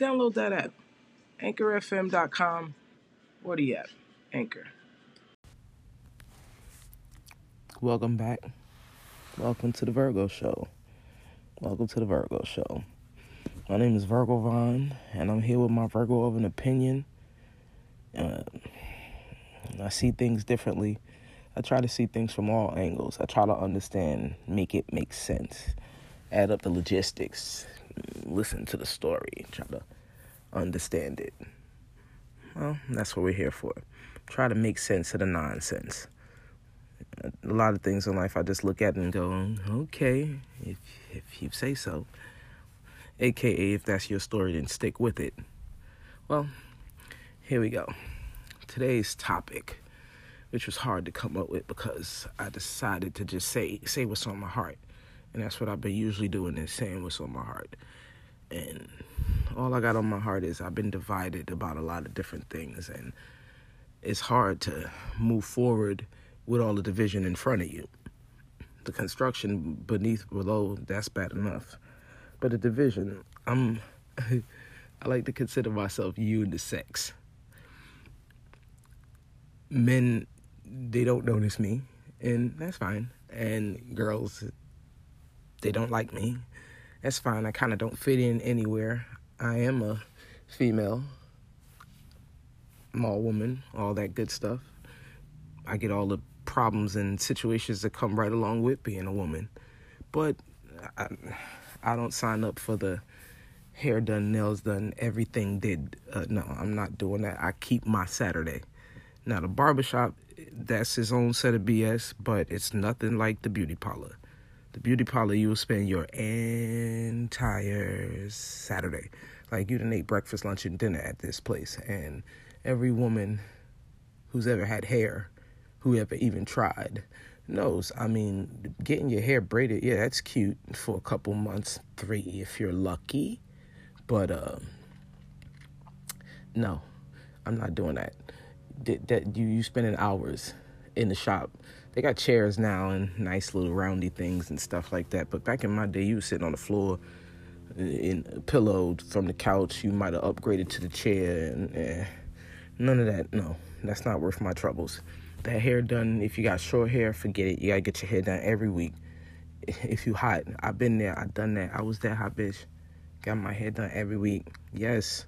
Download that app. AnchorFM.com or the app. Anchor. Welcome back. Welcome to the Virgo Show. Welcome to the Virgo Show. My name is Virgo Vaughn, and I'm here with my Virgo of an opinion. Uh, I see things differently. I try to see things from all angles. I try to understand, make it make sense, add up the logistics, listen to the story, try to understand it. Well, that's what we're here for. Try to make sense of the nonsense. A lot of things in life I just look at and go, okay, if if you say so. AKA, if that's your story, then stick with it. Well, here we go. Today's topic, which was hard to come up with because I decided to just say say what's on my heart, and that's what I've been usually doing is saying what's on my heart. And all I got on my heart is I've been divided about a lot of different things, and it's hard to move forward with all the division in front of you. The construction beneath, below, that's bad enough. But the division, I'm, I like to consider myself unisex. Men, they don't notice me, and that's fine. And girls, they don't like me. That's fine. I kind of don't fit in anywhere. I am a female. I'm all woman, all that good stuff. I get all the problems and situations that come right along with being a woman. But I, I don't sign up for the hair done, nails done, everything did. Uh, no, I'm not doing that. I keep my Saturday. Now, the barbershop, that's his own set of BS, but it's nothing like the beauty parlor. The beauty parlor, you will spend your entire Saturday. Like you didn't eat breakfast, lunch, and dinner at this place. And every woman who's ever had hair, who ever even tried, knows. I mean, getting your hair braided, yeah, that's cute for a couple months, three if you're lucky. But uh, no, I'm not doing that. That, that you you spending hours in the shop. They got chairs now and nice little roundy things and stuff like that. But back in my day, you were sitting on the floor in pillowed from the couch. You might have upgraded to the chair and eh, none of that. No, that's not worth my troubles that hair done. If you got short hair, forget it. You gotta get your hair done every week. If you hot, I've been there. I done that. I was that hot bitch. Got my hair done every week. Yes,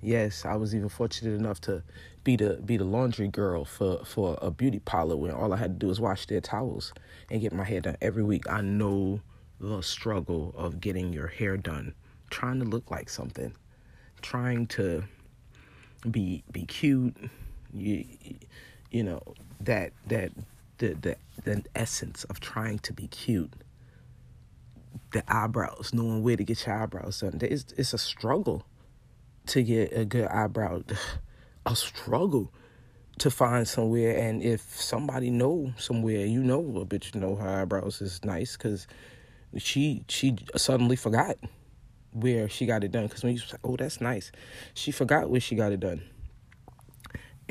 yes. I was even fortunate enough to be the be the laundry girl for for a beauty parlor where all I had to do was wash their towels and get my hair done every week. I know the struggle of getting your hair done, trying to look like something, trying to be be cute. You you know that that the the the essence of trying to be cute the eyebrows knowing where to get your eyebrows done it's, it's a struggle to get a good eyebrow a struggle to find somewhere and if somebody know somewhere you know a bitch know her eyebrows is nice because she she suddenly forgot where she got it done because when you like oh that's nice she forgot where she got it done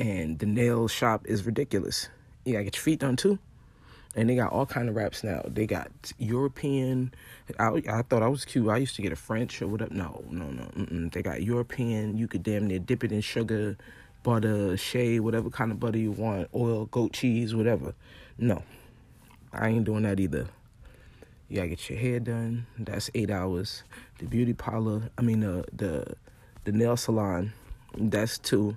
and the nail shop is ridiculous. You gotta get your feet done too. And they got all kind of wraps now. They got European. I, I thought I was cute. I used to get a French or whatever. No, no, no. Mm-mm. They got European. You could damn near dip it in sugar, butter, shea, whatever kind of butter you want, oil, goat cheese, whatever. No, I ain't doing that either. You gotta get your hair done. That's eight hours. The beauty parlor. I mean, the the the nail salon. That's two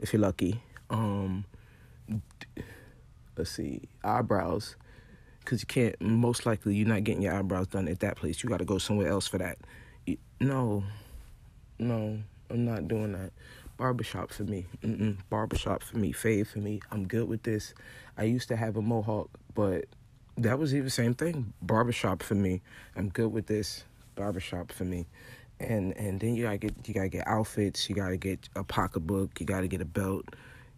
if you're lucky. Um, let's see, eyebrows, because you can't. Most likely, you're not getting your eyebrows done at that place. You got to go somewhere else for that. No, no, I'm not doing that. Barbershop for me. Mm-mm. Barbershop for me. Fade for me. I'm good with this. I used to have a mohawk, but that was even the same thing. Barbershop for me. I'm good with this. barbershop for me. And and then you gotta get you gotta get outfits, you gotta get a pocketbook, you gotta get a belt,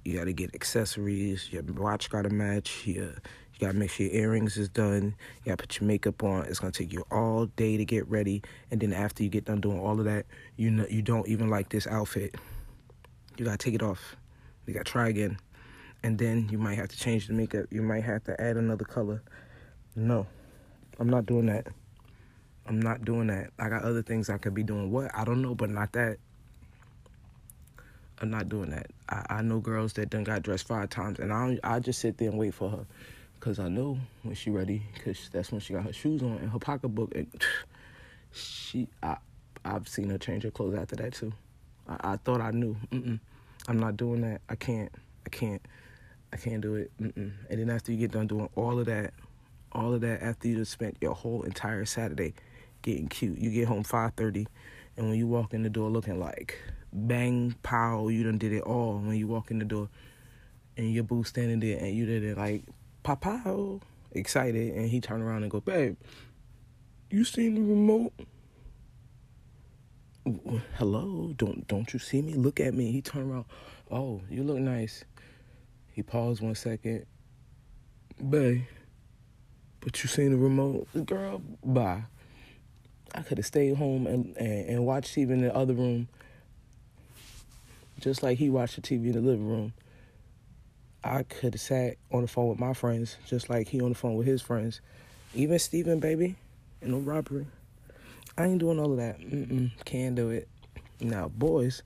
you gotta get accessories, your watch gotta match, your you gotta make sure your earrings is done. You gotta put your makeup on. It's gonna take you all day to get ready, and then after you get done doing all of that, you know you don't even like this outfit. You gotta take it off. You gotta try again, and then you might have to change the makeup. You might have to add another color. No, I'm not doing that. I'm not doing that. I got other things I could be doing. What I don't know, but not that. I'm not doing that. I, I know girls that done got dressed five times, and I I just sit there and wait for her Cause I know when she ready, cause that's when she got her shoes on and her pocketbook. And she, I, I've seen her change her clothes after that too. I, I thought I knew. Mm-mm. I'm not doing that. I can't. I can't. I can't do it. Mm-mm. And then after you get done doing all of that, all of that after you just spent your whole entire Saturday getting cute, you get home 5:30, and when you walk in the door looking like bang pow, you done did it all. When you walk in the door, and your boo standing there, and you did it like Papa excited, and he turned around and go, babe, you seen the remote? Hello, don't don't you see me? Look at me. He turned around. Oh, you look nice. He paused one second. Babe, but you seen the remote? Girl, bye. I could have stayed home and, and, and watched TV in the other room, just like he watched the TV in the living room. I could have sat on the phone with my friends, just like he on the phone with his friends. Even Steven, baby, And no robbery. I ain't doing all of that. Mm-mm, can't do it. Now, boys,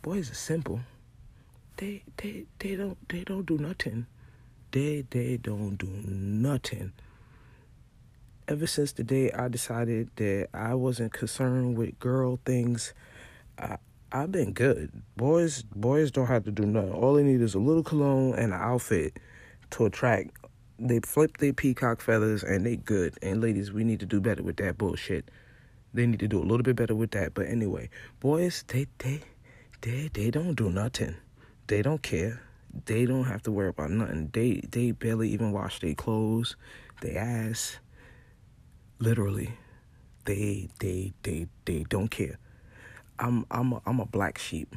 boys are simple. They, they, they don't, they don't do nothing. They, they don't do nothing. Ever since the day I decided that I wasn't concerned with girl things, I, I've been good. Boys, boys don't have to do nothing. All they need is a little cologne and an outfit to attract. They flip their peacock feathers and they good. And ladies, we need to do better with that bullshit. They need to do a little bit better with that. But anyway, boys, they they they they don't do nothing. They don't care. They don't have to worry about nothing. They they barely even wash their clothes, their ass. Literally, they they they they don't care. I'm I'm a, I'm a black sheep.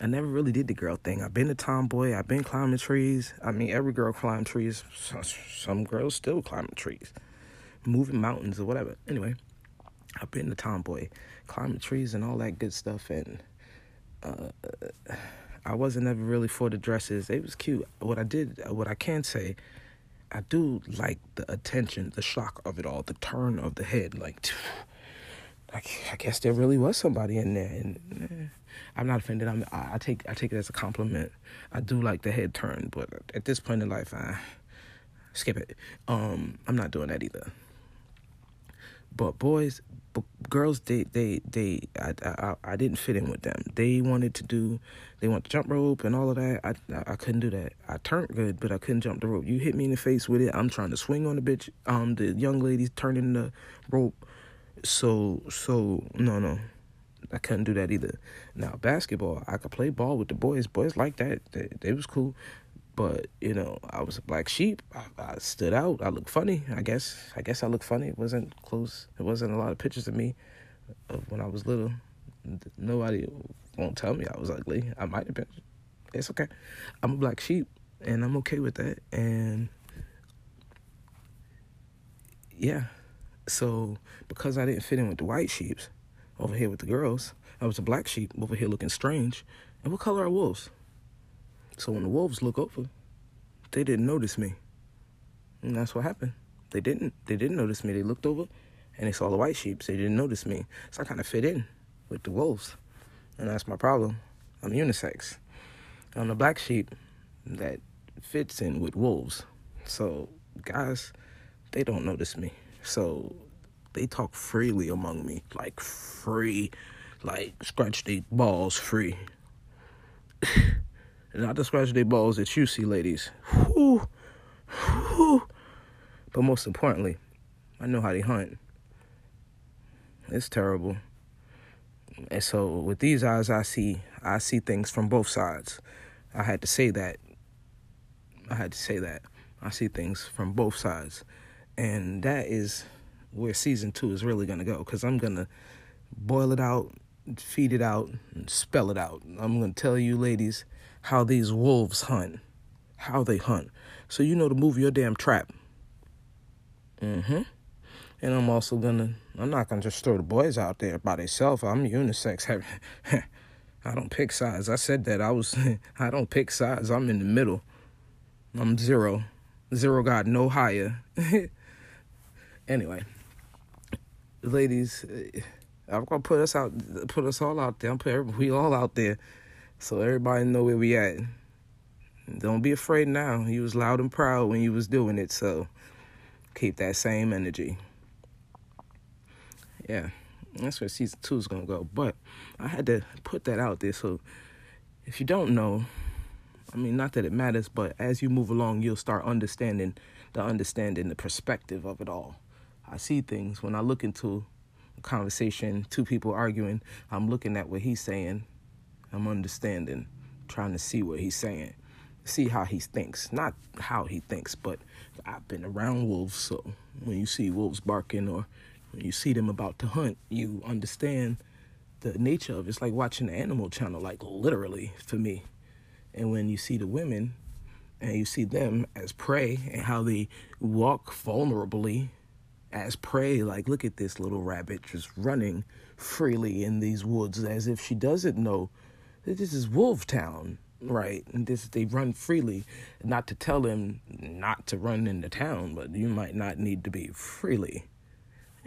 I never really did the girl thing. I've been a tomboy. I've been climbing trees. I mean, every girl climb trees. Some girls still climbing trees, moving mountains or whatever. Anyway, I've been a tomboy, climbing trees and all that good stuff. And uh, I wasn't ever really for the dresses. It was cute. What I did, what I can say, I do like the attention, the shock of it all, the turn of the head, like. I, I guess there really was somebody in there, and I'm not offended. I'm, I, I, take I take it as a compliment. I do like the head turn, but at this point in life, I skip it. Um, I'm not doing that either. But boys, but girls, they they they I, I I didn't fit in with them. They wanted to do, they want to jump rope and all of that. I I couldn't do that. I turned good, but I couldn't jump the rope. You hit me in the face with it. I'm trying to swing on the bitch. Um, the young lady turning the rope so so no no. I couldn't do that either. Now basketball, I could play ball with the boys. Boys like that. They, they was cool. But you know, I was a black sheep. I, I stood out. I looked funny. I guess. I guess I looked funny. It wasn't close. It wasn't a lot of pictures of me of when I was little. Nobody won't tell me I was ugly. I might have been. It's okay. I'm a black sheep, and I'm okay with that. And yeah, so because I didn't fit in with the white sheeps over here with the girls, I was a black sheep over here looking strange. And what color are wolves? So when the wolves look over, they didn't notice me. And that's what happened. They didn't. They didn't notice me. They looked over and they saw the white sheep. So they didn't notice me. So I kind of fit in with the wolves. And that's my problem. I'm unisex. I'm a black sheep that fits in with wolves. So guys, they don't notice me. So they talk freely among me, like free, like scratch their balls free. Not to scratch their balls that you see, ladies. But most importantly, I know how they hunt. It's terrible. And so with these eyes I see I see things from both sides. I had to say that. I had to say that. I see things from both sides and that is where season two is really gonna go because I'm gonna boil it out, feed it out, and spell it out. I'm gonna tell you, ladies, how these wolves hunt, how they hunt. So you know to move your damn trap. Mm-hmm. And I'm also gonna I'm not gonna just throw the boys out there by themselves. I'm unisex. I don't pick sides. I said that I was I don't pick sides. I'm in the middle. I'm zero. Zero got no higher. anyway. Ladies, eh, I'm gonna put us out put us all out there. I'm put we all out there. So everybody know where we at. Don't be afraid now. You was loud and proud when you was doing it, so keep that same energy yeah, that's where season two is gonna go. But I had to put that out there. So if you don't know, I mean, not that it matters, but as you move along, you'll start understanding the understanding the perspective of it all. I see things when I look into a conversation, two people arguing. I'm looking at what he's saying. I'm understanding, trying to see what he's saying, see how he thinks. Not how he thinks, but I've been around wolves, so when you see wolves barking or when you see them about to hunt, you understand the nature of it. It's like watching the Animal Channel, like literally for me. And when you see the women and you see them as prey and how they walk vulnerably as prey, like look at this little rabbit just running freely in these woods as if she doesn't know that this is Wolf Town, right? And this they run freely, not to tell them not to run into town, but you might not need to be freely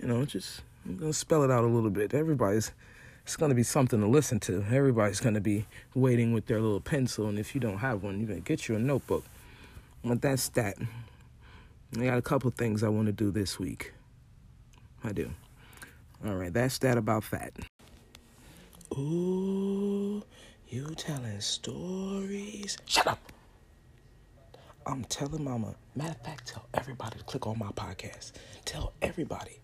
you know, just I'm gonna spell it out a little bit. Everybody's it's gonna be something to listen to. Everybody's gonna be waiting with their little pencil, and if you don't have one, you're gonna get you a notebook. But that's that. I got a couple things I want to do this week. I do. All right, that's that about fat. Ooh, you telling stories? Shut up. I'm telling mama. Matter of fact, tell everybody to click on my podcast. Tell everybody